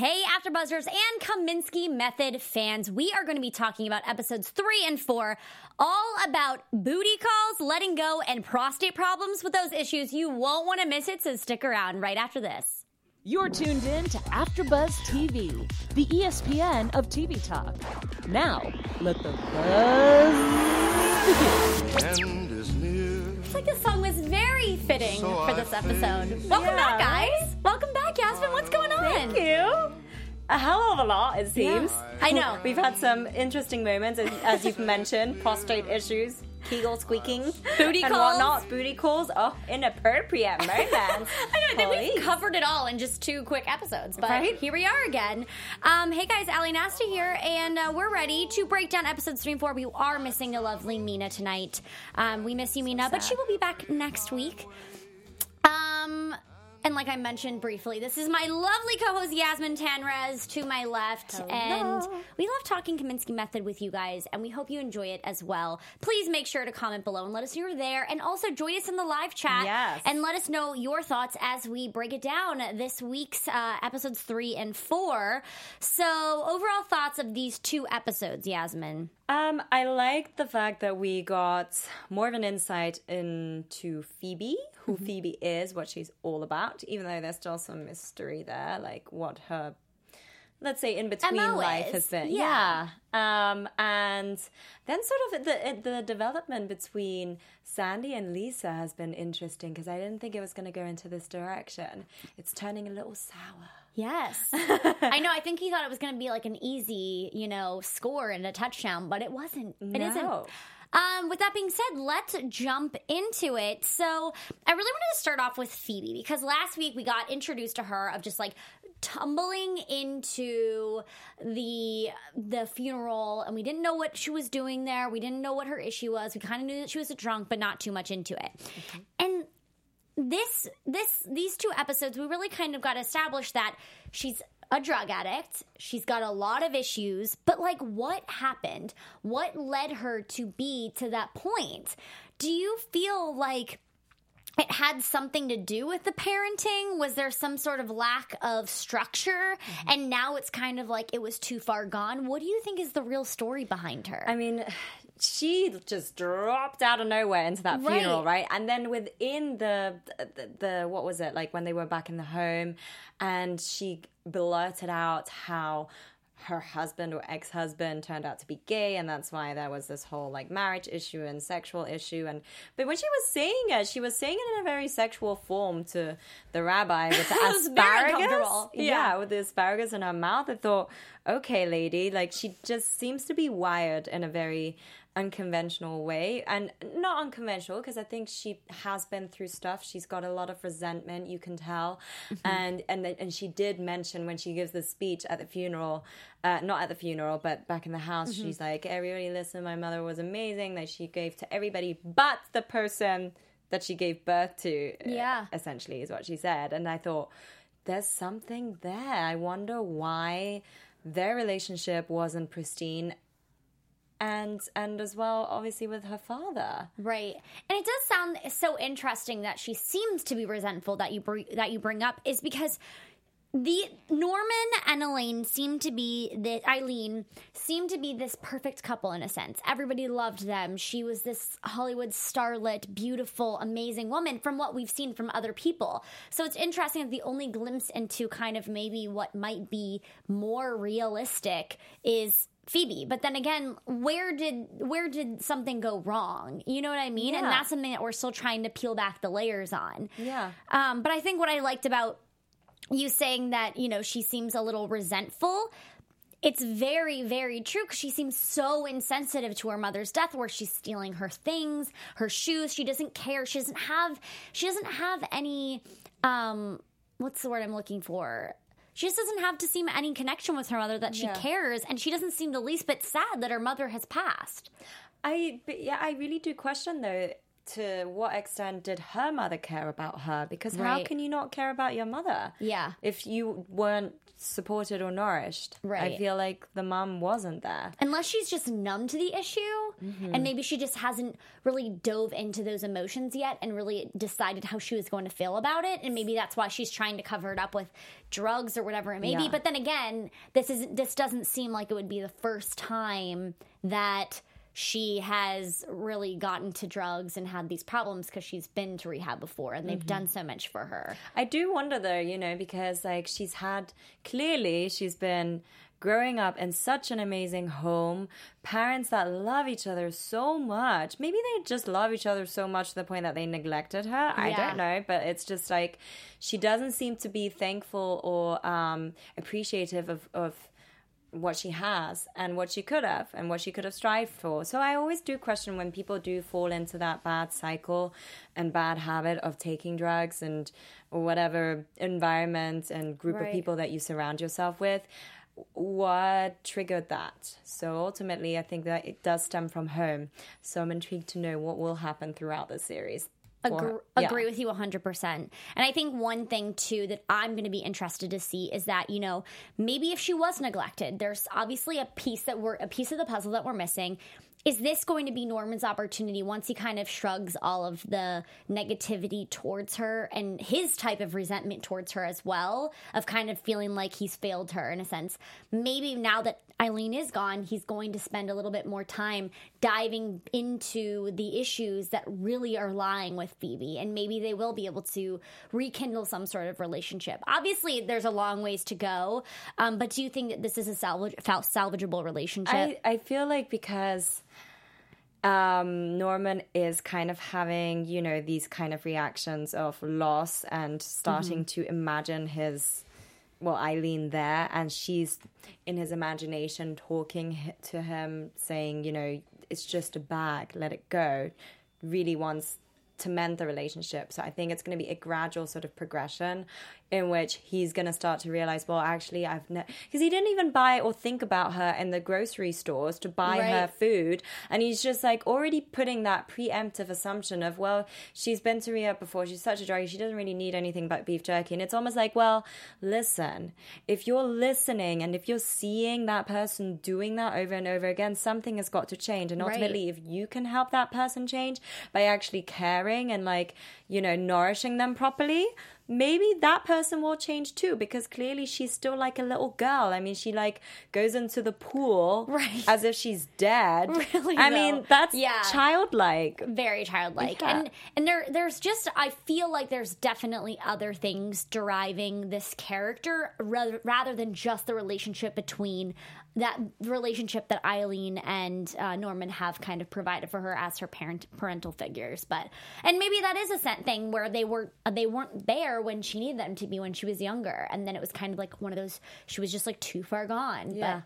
Hey, AfterBuzzers and Kominsky Method fans, we are going to be talking about episodes three and four, all about booty calls, letting go, and prostate problems. With those issues, you won't want to miss it, so stick around right after this. You're tuned in to AfterBuzz TV, the ESPN of TV talk. Now, let the buzz begin. End is near. It's like this song was very fitting So for this I episode. think- Welcome Yeah, back, guys. Welcome back, Yasmin. What's going on? Thank you. A hell of a lot, it seems. I know. We've had some interesting moments, as, as you've mentioned, prostate issues, Kegel squeaking, Booty and calls. whatnot, booty calls. Oh, inappropriate moments. I know, I think we've covered it all in just two quick episodes, but Right? here we are again. Um, hey guys, Ali Nasta here, and uh, we're ready to break down episodes three and four. We are missing the lovely Mina tonight. Um, we miss you, Mina, but she will be back next week. Um, and like I mentioned briefly, this is my lovely co-host Yasmin Tanres to my left, and we love talking Kominsky Method with you guys, and we hope you enjoy it as well. Please make sure to comment below and let us know you're there, and also join us in the live chat Yes. and let us know your thoughts as we break it down this week's uh, episodes three and four. So, overall thoughts of these two episodes, Yasmin. Um, I like the fact that we got more of an insight into Phoebe, who Mm-hmm. Phoebe is, what she's all about, even though there's still some mystery there, like what her, let's say, in between MO life is, has been. yeah. Yeah. Um, and then sort of the the development between Sandy and Lisa has been interesting because I didn't think it was going to go into this direction. It's turning a little sour. Yes. I know. I think he thought it was going to be like an easy, you know, score and a touchdown, but it wasn't. It No. not Um, with that being said, let's jump into it. So, I really wanted to start off with Phoebe because last week we got introduced to her of just like tumbling into the the funeral and we didn't know what she was doing there. We didn't know what her issue was. We kind of knew that she was a drunk, but not too much into it. And this this these two episodes we really kind of got established that she's a drug addict. She's got a lot of issues but like what happened? What led her to be to that point? Do you feel like it had something to do with the parenting? Was there some sort of lack of structure? Mm-hmm. And now it's kind of like it was too far gone. What do you think is the real story behind her? I mean, she just dropped out of nowhere into that Right. funeral, right? And then within the, the the what was it like when they were back in the home, and she blurted out how her husband or ex-husband turned out to be gay and that's why there was this whole like marriage issue and sexual issue. And but when she was saying it she was saying it in a very sexual form to the rabbi with the asparagus. yeah Yeah. with the asparagus in her mouth, I thought, okay, lady, like she just seems to be wired in a very unconventional way. And not unconventional because I think she has been through stuff. She's got a lot of resentment, you can tell. And and and she did mention when she gives the speech at the funeral, uh, not at the funeral, but back in the house, she's like, everybody listen, my mother was amazing, that she gave to everybody but the person that she gave birth to. Yeah. essentially is what she said. And I thought, there's something there. I wonder why their relationship wasn't pristine. And and as well, obviously with her father. Right, and it does sound so interesting that she seems to be resentful that you br- that you bring up is because the Norman and Elaine seem to be the Eileen seemed to be this perfect couple in a sense. Everybody loved them. She was this Hollywood starlet, beautiful, amazing woman from what we've seen from other people. So it's interesting that the only glimpse into kind of maybe what might be more realistic is Phoebe. But then again, where did where did something go wrong? You know what I mean? And that's something that we're still trying to peel back the layers on. Yeah. Um, but I think what I liked about you saying that, you know, she seems a little resentful. It's very, very true because she seems so insensitive to her mother's death, where she's stealing her things, her shoes. She doesn't care. She doesn't have. She doesn't have any. Um, what's the word I'm looking for? She just doesn't have to seem any connection with her mother that she Yeah. cares, and she doesn't seem the least bit sad that her mother has passed. I but yeah, I really do question though to what extent did her mother care about her? Because how can you not care about your mother? Yeah. If you weren't supported or nourished. Right. I feel like the mom wasn't there. unless she's just numb to the issue Mm-hmm. and maybe she just hasn't really dove into those emotions yet and really decided how she was going to feel about it and maybe that's why she's trying to cover it up with drugs or whatever it may be but then again this is this doesn't seem like it would be the first time that she has really gotten to drugs and had these problems because she's been to rehab before and they've Mm-hmm. done so much for her I do wonder though, you know, because like she's had clearly she's been growing up in such an amazing home, parents that love each other so much. Maybe they just love each other so much to the point that they neglected her. I don't know, but it's just like she doesn't seem to be thankful or um, appreciative of, of what she has and what she could have and what she could have strived for. So I always do question when people do fall into that bad cycle and bad habit of taking drugs and whatever environment and group Right. of people that you surround yourself with. What triggered that? So ultimately, I think that it does stem from home. So I'm intrigued to know what will happen throughout the series. For Agree. Yeah. agree with you 100%. And I think one thing too that I'm going to be interested to see is that, you know, maybe if she was neglected, there's obviously a piece that we're a piece of the puzzle that we're missing. Is this going to be Norman's opportunity once he kind of shrugs all of the negativity towards her and his type of resentment towards her as well, of kind of feeling like he's failed her in a sense? Maybe now that Eileen is gone, he's going to spend a little bit more time diving into the issues that really are lying with Phoebe, and maybe they will be able to rekindle some sort of relationship. Obviously, there's a long ways to go, um, but do you think that this is a salvage, salvageable relationship? I, I feel like because um, Norman is kind of having, you know, these kind of reactions of loss and starting to imagine his, well, Eileen there, and she's in his imagination talking to him, saying, you know, it's just a bag, let it go. Really wants to mend the relationship. So I think it's going to be a gradual sort of progression in which he's going to start to realize, well, actually, I've never, because he didn't even buy or think about her in the grocery stores to buy her food, and he's just like already putting that preemptive assumption of, well, she's been to rehab before, she's such a druggie, she doesn't really need anything but beef jerky, and it's almost like, well, listen, if you're listening and if you're seeing that person doing that over and over again, something has got to change, and Right. ultimately, if you can help that person change by actually caring and like you know nourishing them properly maybe that person will change too because clearly she's still like a little girl i mean she like goes into the pool Right. as if she's dead Really, i though. mean that's Yeah. childlike very childlike Yeah. and and there there's just i feel like there's definitely other things deriving this character rather, rather than just the relationship between that relationship that eileen and uh, norman have kind of provided for her as her parent parental figures but and maybe that is a scent thing where they were they weren't there when she needed them to be when she was younger and then it was kind of like one of those she was just like too far gone Yeah. but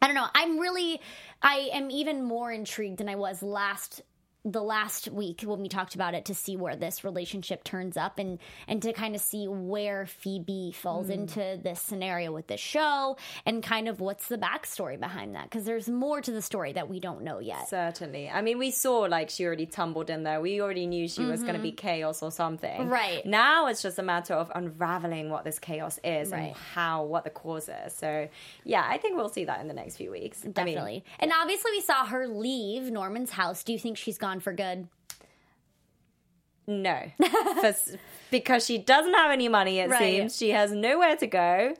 I don't know. I'm really, I am even more intrigued than I was last the last week when we talked about it to see where this relationship turns up and and to kind of see where Phoebe falls into this scenario with this show and kind of what's the backstory behind that because there's more to the story that we don't know yet. Certainly. I mean, we saw like she already tumbled in there. We already knew she was going to be chaos or something. Mm-hmm. Right. Now it's just a matter of unraveling what this chaos is and how, what the cause is. So, yeah, I think we'll see that in the next few weeks. I mean, Definitely. and obviously we saw her leave Norman's house. Do you think she's gone for good? No, For because she doesn't have any money. It Right. seems she has nowhere to go,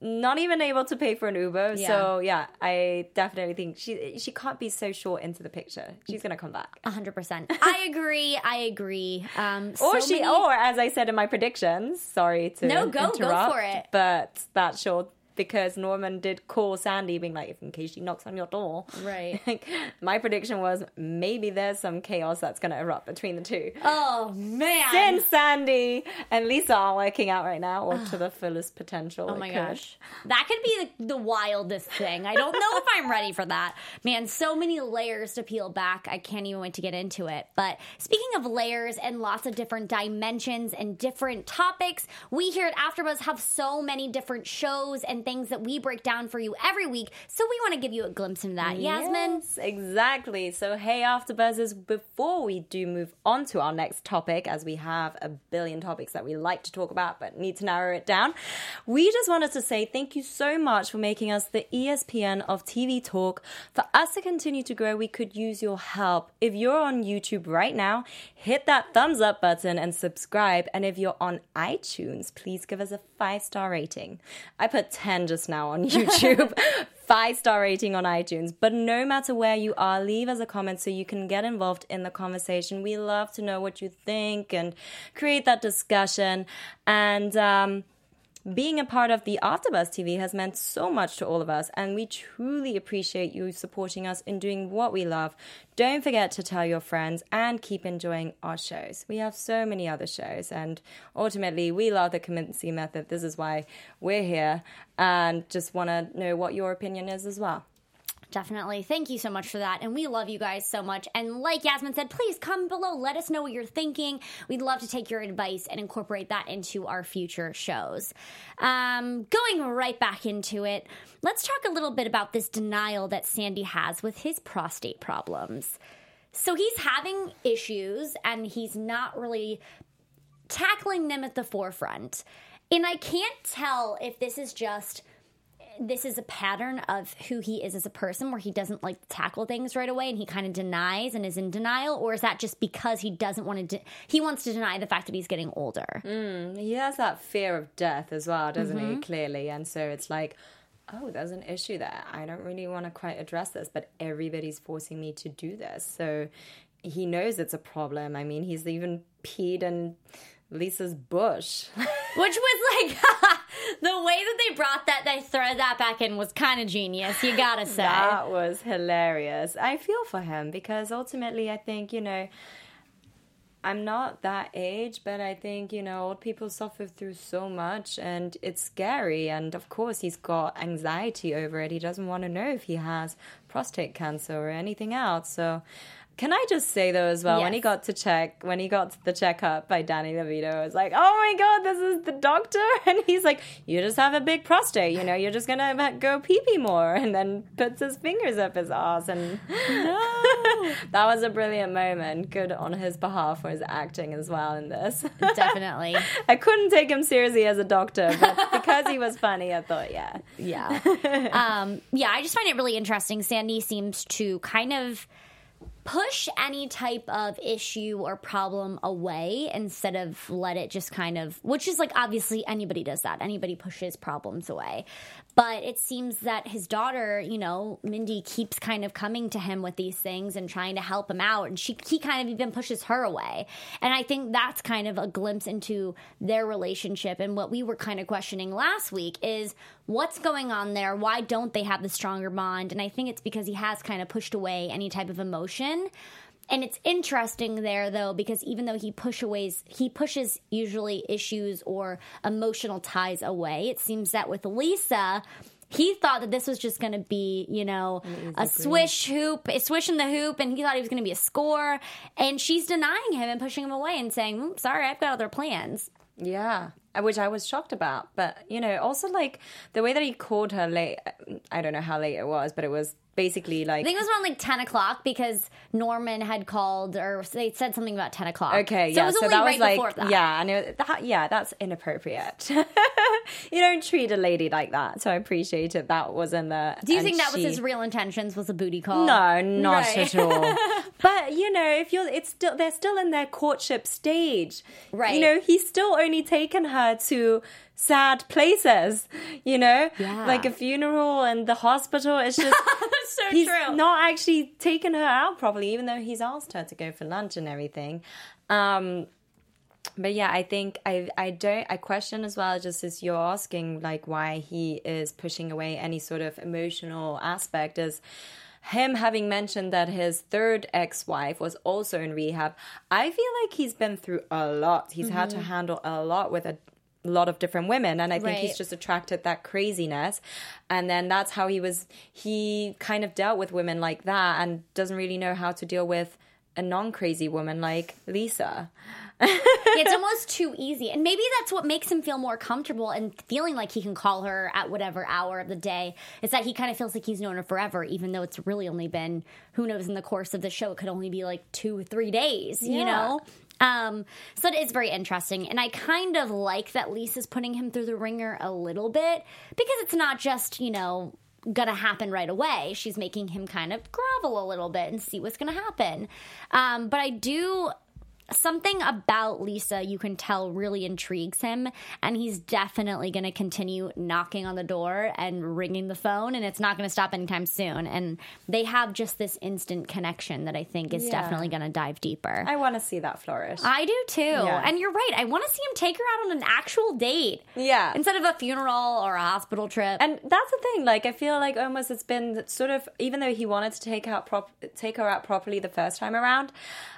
not even able to pay for an Uber. So yeah, I definitely think she she can't be so short into the picture. She's gonna come back, 100%. I agree. I agree. Um or so she, many- or as I said in my predictions. Sorry to No, go- go for it. But that sure because Norman did call Sandy, being like, "If in case she knocks on your door." Right. Like, my prediction was maybe there's some chaos that's gonna erupt between the two. Oh man. Sin Sandy and Lisa are working out right now, or to the fullest potential. Oh my gosh. That could be the, the wildest thing. I don't know if I'm ready for that. Man, so many layers to peel back. I can't even wait to get into it. But speaking of layers and lots of different dimensions and different topics, we here at AfterBuzz have so many different shows and things that we break down for you every week. So we want to give you a glimpse into that. Yasmin? Yes, exactly. So, hey, After AfterBuzzers, before we do move on to our next topic, as we have a billion topics that we like to talk about but need to narrow it down, we just wanted to say thank you so much for making us the ESPN of TV talk. For us to continue to grow, we could use your help. If you're on YouTube right now, hit that thumbs up button and subscribe. And if you're on iTunes, please give us a five star rating. I put 10 just now on YouTube. five star rating on iTunes. But no matter where you are, leave us a comment so you can get involved in the conversation. We love to know what you think and create that discussion. And um, being a part of the AfterBuzz TV has meant so much to all of us, and we truly appreciate you supporting us in doing what we love. Don't forget to tell your friends and keep enjoying our shows. We have so many other shows, and ultimately, we love the Kominsky method. This is why we're here, and just want to know what your opinion is as well. Definitely. Thank you so much for that. And we love you guys so much. And like Yasmin said, please come below. Let us know what you're thinking. We'd love to take your advice and incorporate that into our future shows. Um, going right back into it, let's talk a little bit about this denial that Sandy has with his prostate problems. So he's having issues and he's not really tackling them at the forefront. And I can't tell if this is just this is a pattern of who he is as a person where he doesn't like tackle things right away and he kind of denies and is in denial or is that just because he doesn't want to de- he wants to deny the fact that he's getting older mm, He has that fear of death as well, doesn't he? Mm-hmm. Clearly. And so it's like, oh, there's an issue there. I don't really want to quite address this, but everybody's forcing me to do this. So he knows it's a problem. I mean, he's even peed in Lisa's bush. which was like the way that they brought that they thread that back in was kind of genius you gotta say That was hilarious. I feel for him because ultimately, I think, you know, I'm not that age, but I think, you know, old people suffer through so much and it's scary. And of course, he's got anxiety over it. He doesn't want to know if he has prostate cancer or anything else. So, can I just say though as well, when he got to check, when he got to the checkup by Danny DeVito, I was like, oh my god, this is the doctor, and he's like, you just have a big prostate, you know, you're just gonna go pee pee more, and then puts his fingers up his ass, and that was a brilliant moment. Good on his behalf for his acting as well in this. definitely I couldn't take him seriously as a doctor, but because he was funny, I thought, yeah, Yeah. um, yeah, I just find it really interesting. Sandy seems to kind of push any type of issue or problem away instead of let it just kind of which is like obviously anybody does that. Anybody pushes problems away. But it seems that his daughter you know mindy keeps kind of coming to him with these things and trying to help him out. And she he kind of even pushes her away. And i think that's kind of a glimpse into their relationship. And what we were kind of questioning last week is what's going on there? Why don't they have the stronger bond? And i think it's because he has kind of pushed away any type of emotion and it's interesting there though because even though he push aways he pushes usually issues or emotional ties away it seems that with lisa he thought that this was just going to be, you know, a swish hoop, a swish in the hoop, and he thought he was going to be a score. And she's denying him and pushing him away and saying, "Mm, "Sorry, I've got other plans." Yeah, uh, which I was shocked about. But, you know, also like the way that he called her late, I don't know how late it was, but it was basically like. I think it was around like ten o'clock because Norman had called or they said something about ten o'clock. Okay, so yeah, it was so only that right was like, before that. yeah, and it, that, yeah, that's inappropriate. you don't treat a lady like that, so I appreciate it. That wasn't the. Do you think that was his real intentions? Was a booty call? No, not Right. at all. but you know, if you're, it's still they're still in their courtship stage, Right. You know, he's still only taken her to sad places. You know, Yeah. like a funeral and the hospital. It's just so he's true. not actually taken her out properly, even though he's asked her to go for lunch and everything. Um, but yeah, I think I I don't I question as well just as you're asking like why he is pushing away any sort of emotional aspect is him having mentioned that his third ex-wife was also in rehab. I feel like he's been through a lot. He's had to handle a lot with a lot of different women and I think he's just attracted that craziness and then that's how he was he kind of dealt with women like that and doesn't really know how to deal with a non-crazy woman like Lisa. it's almost too easy. And maybe that's what makes him feel more comfortable and feeling like he can call her at whatever hour of the day. Is that he kind of feels like he's known her forever, even though it's really only been, who knows, in the course of the show, it could only be like two, three days, you know? Um, so it is very interesting. And I kind of like that Lisa's putting him through the ringer a little bit because it's not just, you know, gonna happen right away. She's making him kind of grovel a little bit and see what's gonna happen. Um, but I do something about Lisa you can tell really intrigues him and he's definitely going to continue knocking on the door and ringing the phone and it's not going to stop anytime soon and they have just this instant connection that I think is Yeah. definitely going to dive deeper. I want to see that flourish. I do too. Yeah. And you're right. I want to see him take her out on an actual date. Yeah. Instead of a funeral or a hospital trip. and that's the thing. Like, I feel like almost it's been sort of, even though he wanted to take out prop, take her out properly the first time around,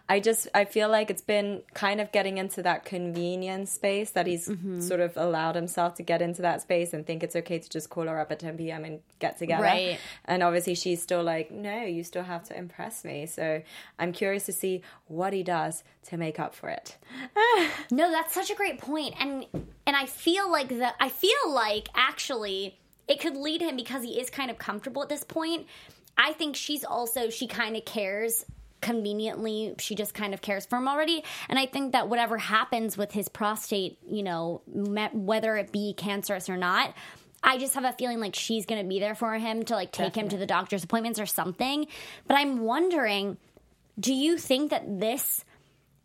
I just I feel like it's been kind of getting into that convenience space that he's Mm-hmm. sort of allowed himself to get into that space and think it's okay to just call her up at 10 p.m. and get together. Right. And obviously she's still like, no, you still have to impress me. So I'm curious to see what he does to make up for it. No, that's such a great point. And and I feel like the I feel like actually it could lead him because he is kind of comfortable at this point. I think she's also she kind of cares conveniently she just kind of cares for him already. And i think that whatever happens with his prostate you know me- whether it be cancerous or not i just have a feeling like she's going to be there for him to like take him to the doctor's appointments or something. But i'm wondering do you think that this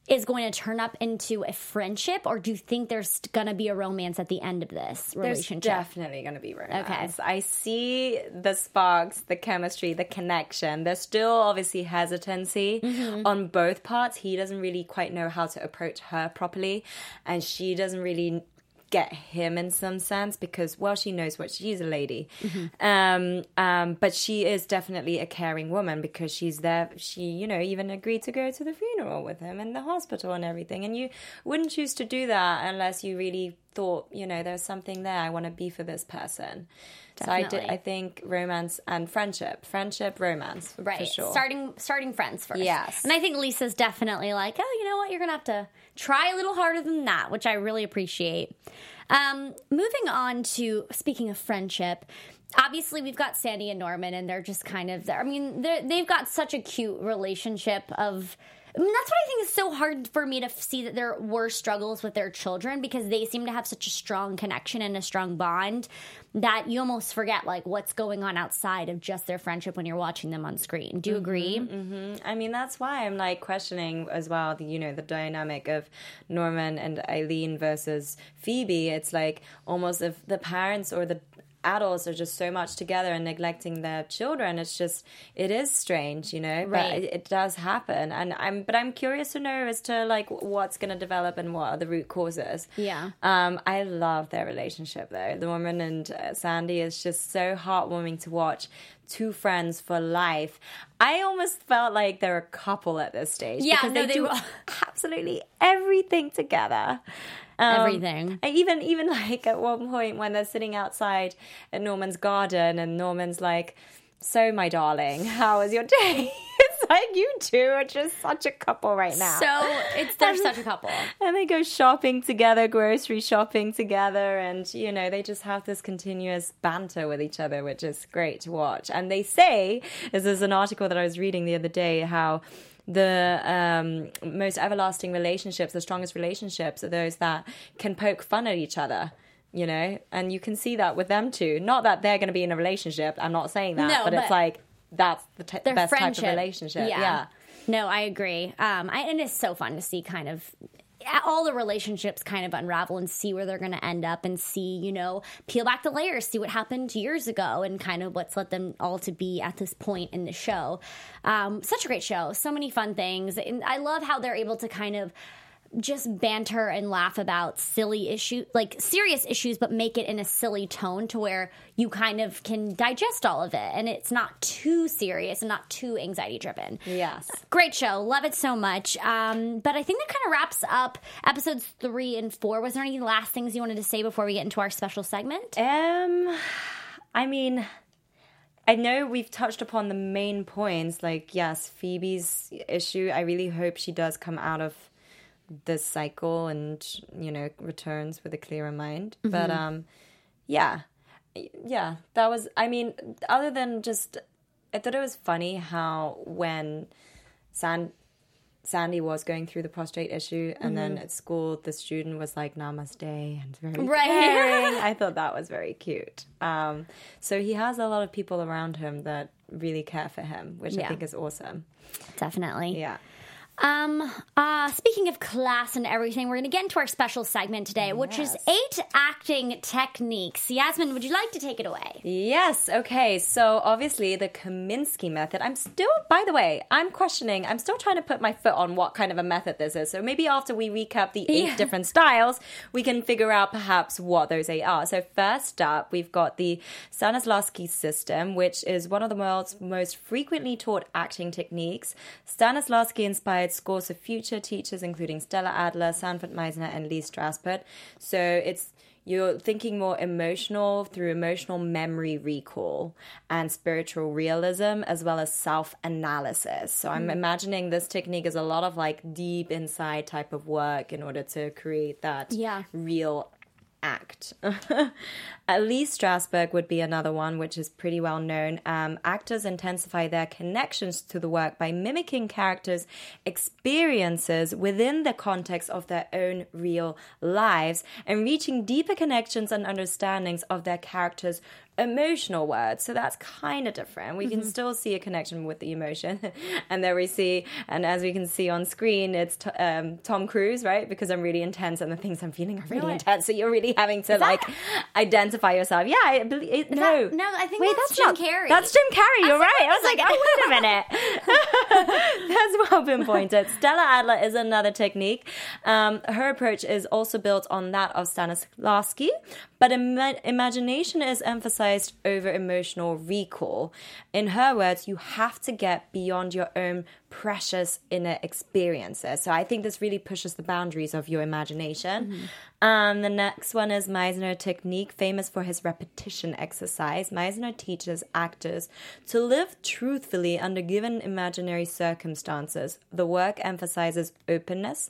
is going to turn up into a friendship, or do you think there's going to be a romance at the end of this relationship? There's definitely going to be romance. Okay. I see the sparks, the chemistry, the connection. There's still obviously hesitancy Mm-hmm. on both parts. He doesn't really quite know how to approach her properly, and she doesn't really get him in some sense because well she knows what she's a lady. Mm-hmm. um um but she is definitely a caring woman because she's there. She you know even agreed to go to the funeral with him in the hospital and everything. And you wouldn't choose to do that unless you really thought you know there's something there. I want to be for this person so i did i think romance and friendship friendship romance right. for sure Starting starting friends first. Yes. And I think Lisa's definitely like, oh, you know what? You're gonna have to try a little harder than that, which I really appreciate. Um, moving on to speaking of friendship. Obviously, we've got Sandy and Norman, and they're just kind of. There. I mean, they've got such a cute relationship of. I mean, that's what I think is so hard for me to see that there were struggles with their children because they seem to have such a strong connection and a strong bond that you almost forget like what's going on outside of just their friendship when you're watching them on screen. Do you mm-hmm, agree? Mm-hmm. I mean, that's why I'm like questioning as well the you know the dynamic of Norman and Eileen versus Phoebe. It's like almost if the parents or the adults are just so much together and neglecting their children it's just it is strange you know? But Right. it, it does happen. And i'm but i'm curious to know as to like what's going to develop and what are the root causes. Yeah. um i love their relationship though. The woman and uh, sandy is just so heartwarming to watch two friends for life i almost felt like they're a couple at this stage Yeah, because no, they, they do were- absolutely everything together um, Everything. I even even like at one point when they're sitting outside at Norman's garden and Norman's like, "So, my darling, how was your day?" like you two are just such a couple right now. So it's they're such a couple. and they go shopping together, grocery shopping together, and you know they just have this continuous banter with each other, which is great to watch. And they say, this is an article that I was reading the other day, how the um, most everlasting relationships, the strongest relationships, are those that can poke fun at each other. You know, and you can see that with them too. Not that they're going to be in a relationship. I'm not saying that, No, but, it's like that's the t- best friendship. type of relationship. yeah. No, I agree. Um, I, and it's so fun to see kind of all the relationships kind of unravel and see where they're going to end up and see, you know, peel back the layers, see what happened years ago and kind of what's led them all to be at this point in the show. Um, such a great show. So many fun things. And I love how they're able to kind of just banter and laugh about silly issues, like serious issues, but make it in a silly tone to where you kind of can digest all of it and it's not too serious and not too anxiety driven. Yes. Great show. Love it so much. Um, but I think that kind of wraps up episodes three and four. Was there any last things you wanted to say before we get into our special segment? Um, I mean, I know we've touched upon the main points. Like, yes, Phoebe's issue. I really hope she does come out of this cycle and you know returns with a clearer mind. But um, yeah, yeah, that was. I mean, other than just, I thought it was funny how when San Sandy was going through the prostate issue, and then at school the student was like "Namaste" and very Right. I thought that was very cute. Um, so he has a lot of people around him that really care for him, which I think is awesome. Definitely. Yeah. Um, uh, speaking of class and everything, we're going to get into our special segment today, which is eight acting techniques. Yasmin, would you like to take it away? Yes. Okay. So obviously the Kominsky method. I'm still, by the way, I'm questioning. I'm still trying to put my foot on what kind of a method this is. So maybe after we recap the eight Yeah. different styles, we can figure out perhaps what those eight are. So first up, we've got the Stanislavski system, which is one of the world's most frequently taught acting techniques. Stanislavski inspired scores of future teachers, including Stella Adler, Sanford Meisner, and Lee Strasberg. So it's you're thinking more emotional through emotional memory recall and spiritual realism as well as self-analysis so i'm hmm. imagining this technique is a lot of like deep inside type of work in order to create that Yeah. real act. At least Strasberg would be another one, which is pretty well known. Um, actors intensify their connections to the work by mimicking characters' experiences within the context of their own real lives and reaching deeper connections and understandings of their characters' emotional words. So that's kind of different. We can still see a connection with the emotion. and there we see, and as we can see on screen, it's t- um, Tom Cruise, right? Because I'm really intense and the things I'm feeling are really No, intense. So you're really having to like identify yourself. Yeah, I believe it, no. that- no, I think Wait, that's Jim not, Carrey. That's Jim Carrey. You're right. I was like, like, oh, wait a minute. that's well been pinpointed. Stella Adler is another technique. Um, her approach is also built on that of Stanislavski, but ima- imagination is emphasized over emotional recall. In her words, you have to get beyond your own precious inner experiences. So I think this really pushes the boundaries of your imagination. Um, the next one is Meisner technique, famous for his repetition exercise. Meisner teaches actors to live truthfully under given imaginary circumstances. The work emphasizes openness,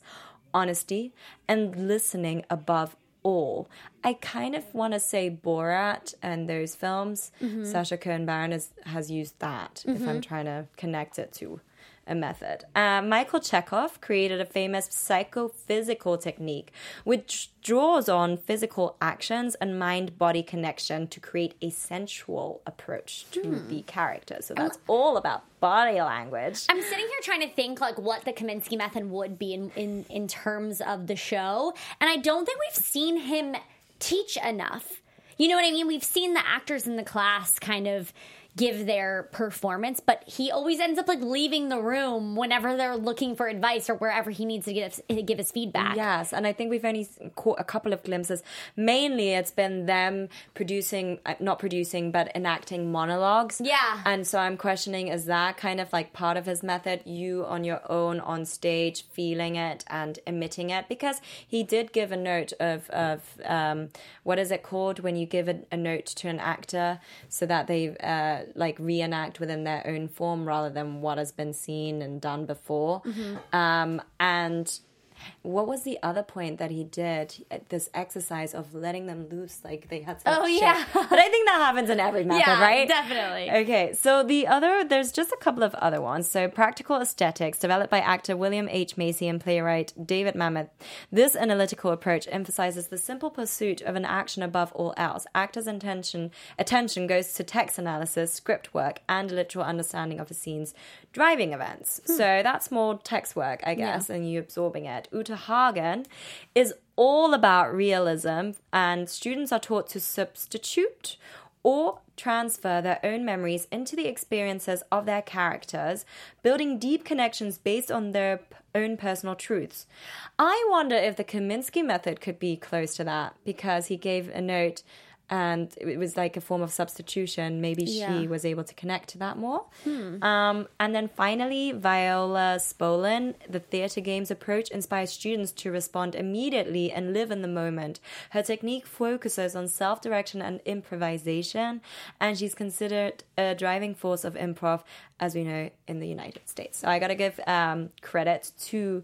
honesty, and listening above all. I kind of want to say Borat and those films. Mm-hmm. Sacha Cohen Baron has used that if I'm mm-hmm. trying to connect it to a method. Uh, Michael Chekhov created a famous psychophysical technique, which draws on physical actions and mind body connection to create a sensual approach to the character. So that's all about body language. I'm sitting here trying to think like what the Kominsky method would be in, in in terms of the show, and I don't think we've seen him teach enough. You know what I mean? We've seen the actors in the class kind of give their performance, but he always ends up like leaving the room whenever they're looking for advice or wherever he needs to give give his feedback. Yes, and I think we've only caught a couple of glimpses. Mainly, it's been them producing, uh, not producing, but enacting monologues. Yeah. And so I'm questioning: is that kind of like part of his method? You on your own on stage, feeling it and emitting it, because he did give a note of of um, what is it called when you give a, a note to an actor so that they uh, like reenact within their own form rather than what has been seen and done before. Um, and what was the other point that he did? Uh, this exercise of letting them loose, like they had. Oh, shit. yeah. but I think that happens in every method, Yeah, right? definitely. Okay, so the other, there's just a couple of other ones. So, Practical Aesthetics, developed by actor William H. Macy and playwright David Mamet. This analytical approach emphasizes the simple pursuit of an action above all else. Actors' intention, attention goes to text analysis, script work, and a literal understanding of the scene's driving events. Hmm. So, that's more text work, I guess, and you absorbing it. Uta Hagen is all about realism, and students are taught to substitute or transfer their own memories into the experiences of their characters, building deep connections based on their own personal truths. I wonder if the Kominsky method could be close to that because he gave a note and it was like a form of substitution. Maybe Yeah. she was able to connect to that more. Um, and then finally, Viola Spolin, the theater games approach inspires students to respond immediately and live in the moment. Her technique focuses on self direction and improvisation, and she's considered a driving force of improv, as we know, in the United States. So I gotta give um, credit to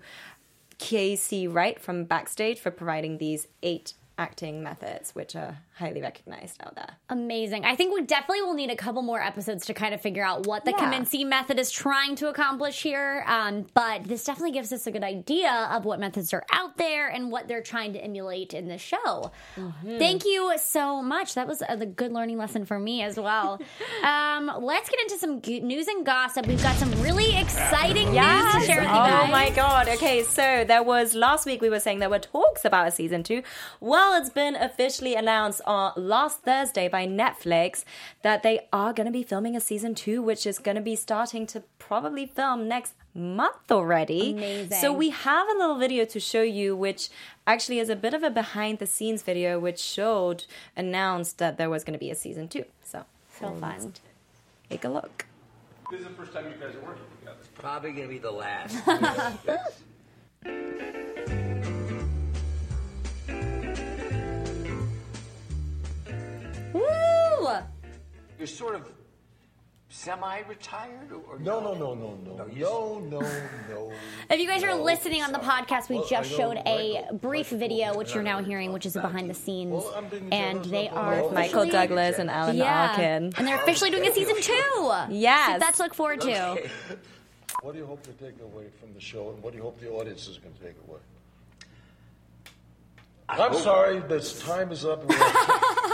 Casey Wright from Backstage for providing these eight acting methods, which are highly recognized out there. Amazing. I think we definitely will need a couple more episodes to kind of figure out what the Yeah. Kominsky method is trying to accomplish here. Um, but this definitely gives us a good idea of what methods are out there and what they're trying to emulate in the show. Mm-hmm. Thank you so much. That was a, a good learning lesson for me as well. um, let's get into some news and gossip. We've got some really exciting news to share with you guys. Oh my god. Okay, so there was last week we were saying there were talks about a season two. Well, it's been officially announced on last Thursday by Netflix that they are going to be filming a season two, which is going to be starting to probably film next month already. Amazing. So we have a little video to show you, which actually is a bit of a behind the scenes video, which showed announced that there was going to be a season two. So So fun. take a look. This is the first time you guys are working together. Probably gonna be the last. Woo! You're sort of semi-retired, or No, no, no, no, no, No, no, no, no. If you guys are listening on the podcast, we Well, just I know showed a Michael- brief Michael video, which you're now hearing, which is a behind the scenes, Well, I'm being and they are all- Michael Douglas and Alan yeah, Arkin. and they're officially doing a season two. Yes. so that's look forward to. What do you hope to take away from the show, and what do you hope the audience is going to take away? I'm sorry, this time is up.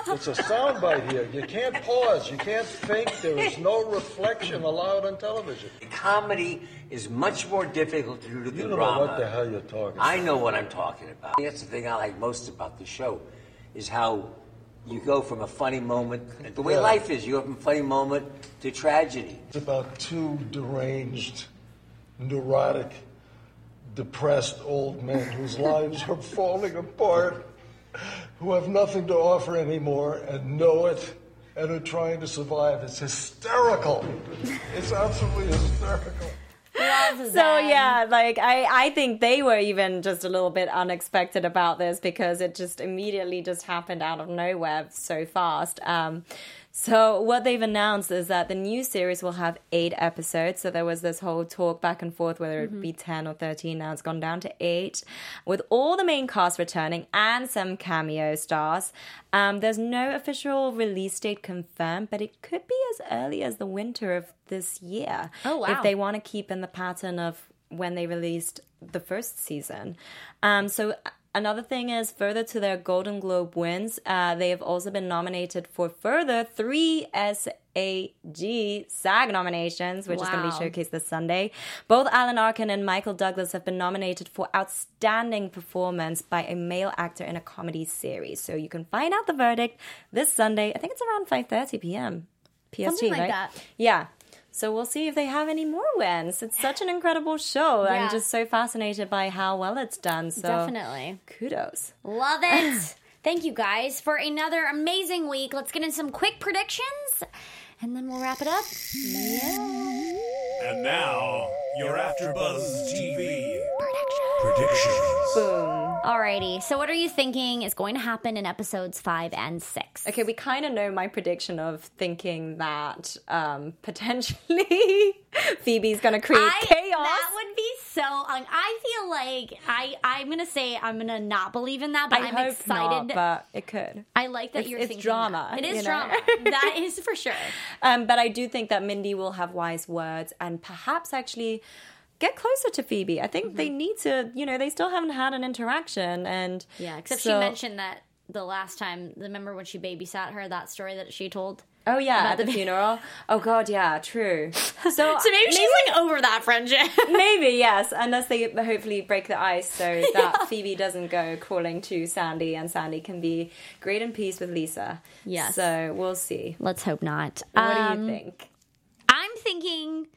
It's a soundbite here. You can't pause. You can't think. There is no reflection allowed on television. comedy is much more difficult to do than You don't know drama. what the hell you're talking about. I about. know what I'm talking about. That's the thing I like most about the show, is how you go from a funny moment, the way Yeah. life is. You go from a funny moment to tragedy. It's about two deranged, neurotic, depressed old men whose lives are falling apart, who have nothing to offer anymore and know it and are trying to survive. It's hysterical. It's absolutely hysterical. So yeah, like I, I think they were even just a little bit unexpected about this because it just immediately just happened out of nowhere so fast. Um, so what they've announced is that the new series will have eight episodes. So there was this whole talk back and forth whether it would be ten or thirteen. Now it's gone down to eight, with all the main cast returning and some cameo stars. Um, there's no official release date confirmed, but it could be as early as the winter of this year. Oh, wow. If they want to keep in the pattern of when they released the first season. Um, so another thing is further to their Golden Globe wins, uh, they have also been nominated for further three SAG SAG nominations, which is going to be showcased this Sunday. Both Alan Arkin and Michael Douglas have been nominated for outstanding performance by a male actor in a comedy series. So you can find out the verdict this Sunday. I think it's around 5:30 p.m. PST, Something like right? that. Yeah. So we'll see if they have any more wins. It's such an incredible show. Yeah. I'm just so fascinated by how well it's done. So Definitely. kudos. Love it. Thank you guys for another amazing week. Let's get in some quick predictions and then we'll wrap it up. And now, your AfterBuzz TV predictions. Alrighty. So, what are you thinking is going to happen in episodes five and six? Okay, we kind of know my prediction of thinking that um, potentially Phoebe's going to create I, chaos. That would be so. Like, I feel like I. I'm gonna say I'm gonna not believe in that, but I am hope excited. not, but it could. I like that It's- you're it's thinking drama, that. It is know? drama. that is for sure. Um, but I do think that Mindy will have wise words and perhaps actually get closer to Phoebe. I think they need to, you know, they still haven't had an interaction. And Yeah, except she mentioned that the last time. Remember when she babysat her? That story that she told. Oh yeah, at the the- funeral. Oh god, yeah, true. So, So maybe she's like over that friendship. maybe yes, unless they hopefully break the ice so that Phoebe doesn't go crawling to Sandy, and Sandy can be great in peace with Lisa. Yes. So we'll see. Let's hope not. What Um, do you think? I'm thinking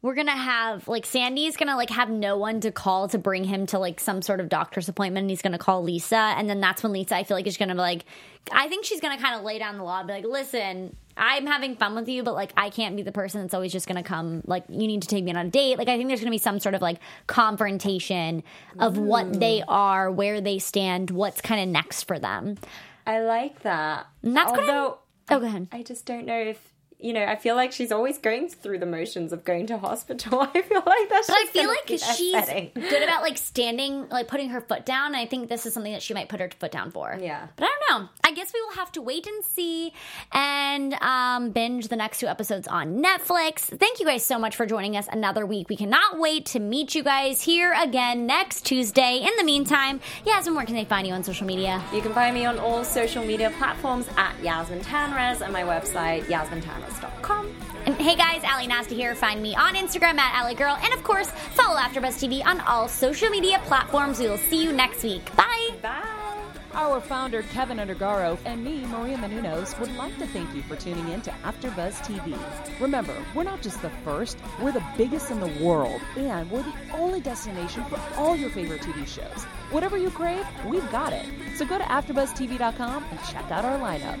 we're gonna have like Sandy's gonna like have no one to call to bring him to like some sort of doctor's appointment and he's gonna call Lisa and then that's when Lisa I feel like is gonna be like I think she's gonna kind of lay down the law and be like, listen, I'm having fun with you, but like I can't be the person that's always just gonna come like you need to take me on a date. Like I think there's gonna be some sort of like confrontation of what mm. they are, where they stand, what's kind of next for them. I like that. And that's gonna- Although, Oh, go ahead. I just don't know if you know. I feel like she's always going through the motions of going to hospital. I feel like that's. But I feel like be she's setting. good about like standing, like putting her foot down. And I think this is something that she might put her foot down for. Yeah. But I don't know. I guess we will have to wait and see and um, binge the next two episodes on Netflix. Thank you guys so much for joining us another week. We cannot wait to meet you guys here again next Tuesday. In the meantime, Yasmin, where can they find you on social media? You can find me on all social media platforms at Yasmin Tanres and my website And hey guys, Ali Nasta here. Find me on Instagram at Ali Girl, and of course, follow AfterBuzz TV on all social media platforms. We will see you next week. Bye. Bye. Our founder, Keven Undergaro, and me, Maria Menounos, would like to thank you for tuning in to AfterBuzz TV. Remember, we're not just the first, we're the biggest in the world, and we're the only destination for all your favorite TV shows. Whatever you crave, we've got it. So go to AfterBuzzTV.com and check out our lineup.